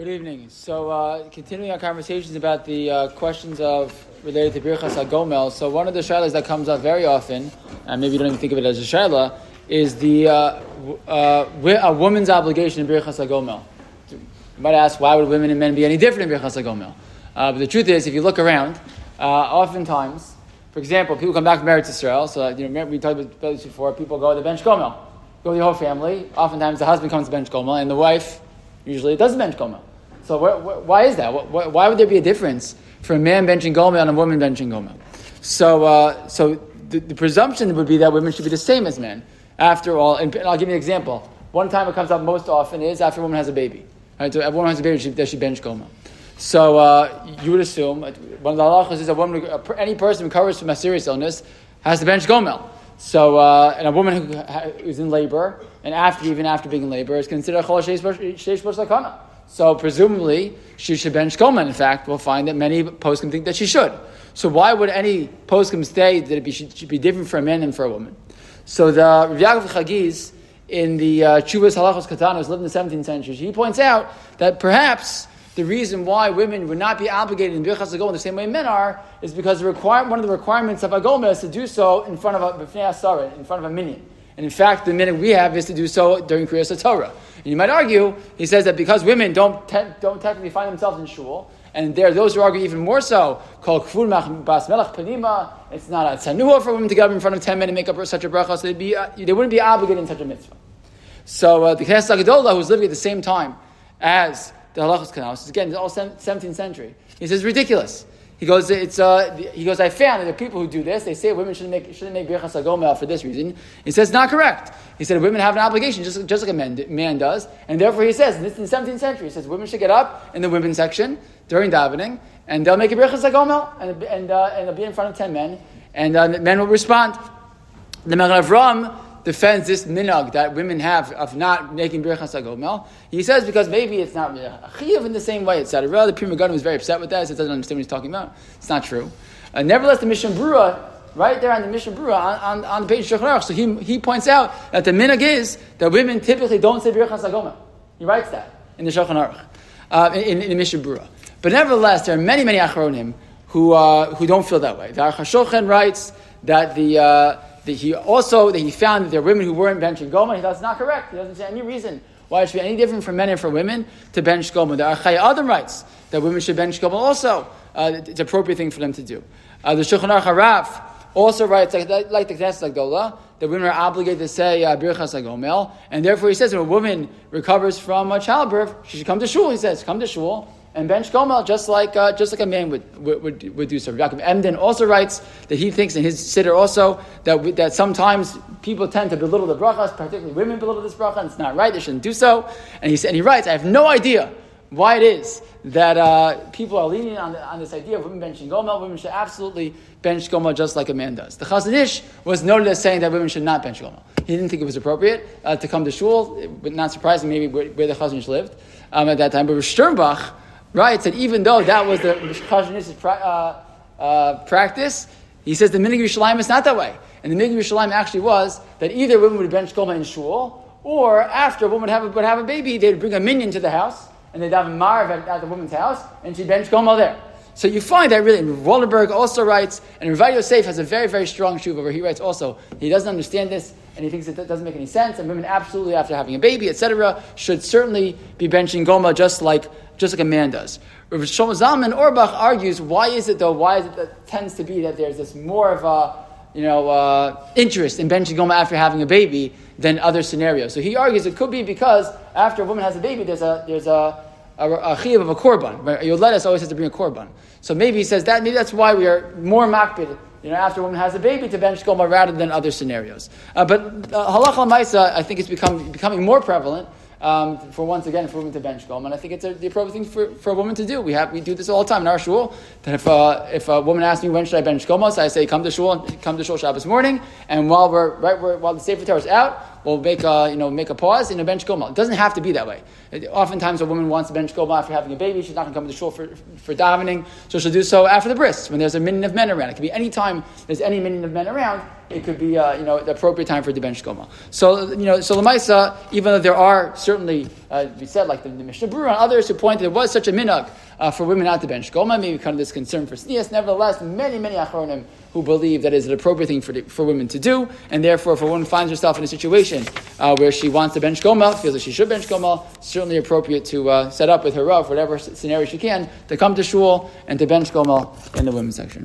Good evening. So, uh, continuing our conversations about the uh, questions of related to Birchas HaGomel. So, one of the shaylas that comes up very often, and maybe you don't even think of it as a shayla, is the uh, uh a woman's obligation in Birchas HaGomel. You might ask, why would women and men be any different in Birchas HaGomel? Uh, but the truth is, if you look around, uh, oftentimes, for example, people come back from Eretz Israel. So, you know, we talked about this before. People go to the bench Gomel, go to the whole family. Oftentimes, the husband comes to bench Gomel, and the wife usually doesn't bench Gomel. So why is that? why would there be a difference for a man benching Gomel and a woman benching Gomel? So, uh, so the, the, presumption would be that women should be the same as men. After all, and I'll give you an example. One time it comes up most often is after a woman has a baby. Right? So a woman has a baby, she, she bench Gomel? So uh, you would assume one of the halachas is a woman, any person who recovers from a serious illness has to bench Gomel. So, uh, and a woman who is in labor, and after even after being in labor, is considered a chol sheish. So presumably she should bench Gomel. In fact, we'll find that many poskim think that she should. So why would any poskim state that it be, should, should, be different for a man than for a woman? So the Rav Chagiz in the uh, Halachos Katanos lived in the 17th century. He points out that perhaps the reason why women would not be obligated in Birchas HaGomel in the same way men are is because require, one of the requirements of Agoma is to do so in front of a in front of a minyan. And in fact, the minute we have is to do so during Kriyas Torah. And you might argue, he says that because women don't, te- don't technically find themselves in shul, and there are those who argue even more so, called kfur bas melech panima, it's not a tzanua for women to get up in front of 10 men and make up such a bracha, so be, uh, they wouldn't be obligated in such a mitzvah. So uh, the Knesset HaGedola, who's living at the same time as the Halachos Katanos, again, all 17th century, he says, ridiculous. He goes, it's, uh, he goes, I found that the people who do this, they say women shouldn't make, shouldn't make birchas hagomel for this reason. He says, not correct. He said women have an obligation, just, just like a man, man does. And therefore he says, in the 17th century, he says women should get up in the women's section during davening, and they'll make a birchas hagomel, and, and, uh, and they'll be in front of 10 men, and uh, men will respond. The Magen Avram defends this minhag that women have of not making birchas hagomel. He says because maybe it's not a in the same way, etc. The Pri Megadim was very upset with that. He doesn't understand what he's talking about. It's not true. Uh, nevertheless, the Mishnah Berurah, right there on the Mishnah Berurah on, on, on the page Shulchan so he, he points out that the minhag is that women typically don't say birchas hagomel. He writes that in the Shulchan uh, in, in, the Mishnah Berurah. But nevertheless, there are many, many achronim who, uh, who don't feel that way. The Aruch writes that the that he also that he found that there are women who weren't benching goma. He that's not correct. He doesn't see any reason why it should be any different for men and for women to bench goma. There are Chayei Adam writes that women should bench goma also. Uh, it's an appropriate thing for them to do. Uh, the Shulchan Aruch HaRav also writes like, like the Knesset HaGedola that women are obligated to say uh, birchas hagomel, and therefore he says when a woman recovers from a childbirth, she should come to shul. He says, come to shul and bench Gomel just like uh, just like a man would would, would, do so. Yaakov Emden also writes that he thinks in his siddur also that we, that sometimes people tend to belittle the brachas, particularly women belittle this bracha, and it's not right. They shouldn't do so. And he and he writes, I have no idea why it is that uh, people are leaning on, the, on this idea of women benching Gomel. Women should absolutely bench Gomel just like a man does. The Chazon Ish was noted as saying that women should not bench Gomel. He didn't think it was appropriate uh, to come to shul, not surprising maybe where, where the Chazon Ish lived um, at that time. But Sternbuch right? Said even though that was the uh, uh, practice, he says the minhag Yerushalayim is not that way. And the minhag Yerushalayim actually was that either women would bench Gomel in shul, or after a woman would have a, would have a baby, they'd bring a minyan to the house, and they'd have a marv at, at the woman's house, and she'd bench Gomel there. So you find that really, and Waldenberg also writes, and Rav Yosef has a very, very strong shuva where he writes also, he doesn't understand this, and he thinks it doesn't make any sense, and women absolutely, after having a baby, etc., should certainly be benching Goma just like just like a man does. Rav Shlomo Zalman Auerbach argues, why is it though? Why is it that tends to be that there's this more of a you know uh, interest in benching goma after having a baby than other scenarios? So he argues it could be because after a woman has a baby, there's a there's a a, a of a korban. Right? us always has to bring a korban. So maybe he says that maybe that's why we are more makpid you know, after a woman has a baby to bench goma rather than other scenarios. Uh, but uh, halacha ma'isa, I think, is become, becoming more prevalent um, for once again for women to bench gom, and I think it's a, the appropriate thing for, for a woman to do. We have we do this all the time in our shul. That if uh, if a woman asks me when should I bench gomos, I say come to shul, come to shul Shabbos morning, and while we're right while the sefer Torah is out, we'll make a, you know, make a pause in a bench koma. It doesn't have to be that way. It, oftentimes, a woman wants to bench koma after having a baby. She's not going to come to shul for, for davening, so she'll do so after the bris when there's a minyan of men around. It could be any time there's any minyan of men around. It could be, uh, you know, the appropriate time for the bench koma. So, you know, so lemaisa, even though there are certainly uh, we said, like the, the Mishnah Berurah and others who pointed there was such a minhag uh, for women not to bench goma, maybe kind of this concern for tznius. Nevertheless, many, many achronim who believe that is an appropriate thing for, for women to do, and therefore, if a woman finds herself in a situation uh, where she wants to bench gomel, feels like she should bench gomel, certainly appropriate to uh, set up with her rav, whatever scenario she can, to come to shul and to bench gomel in the women's section.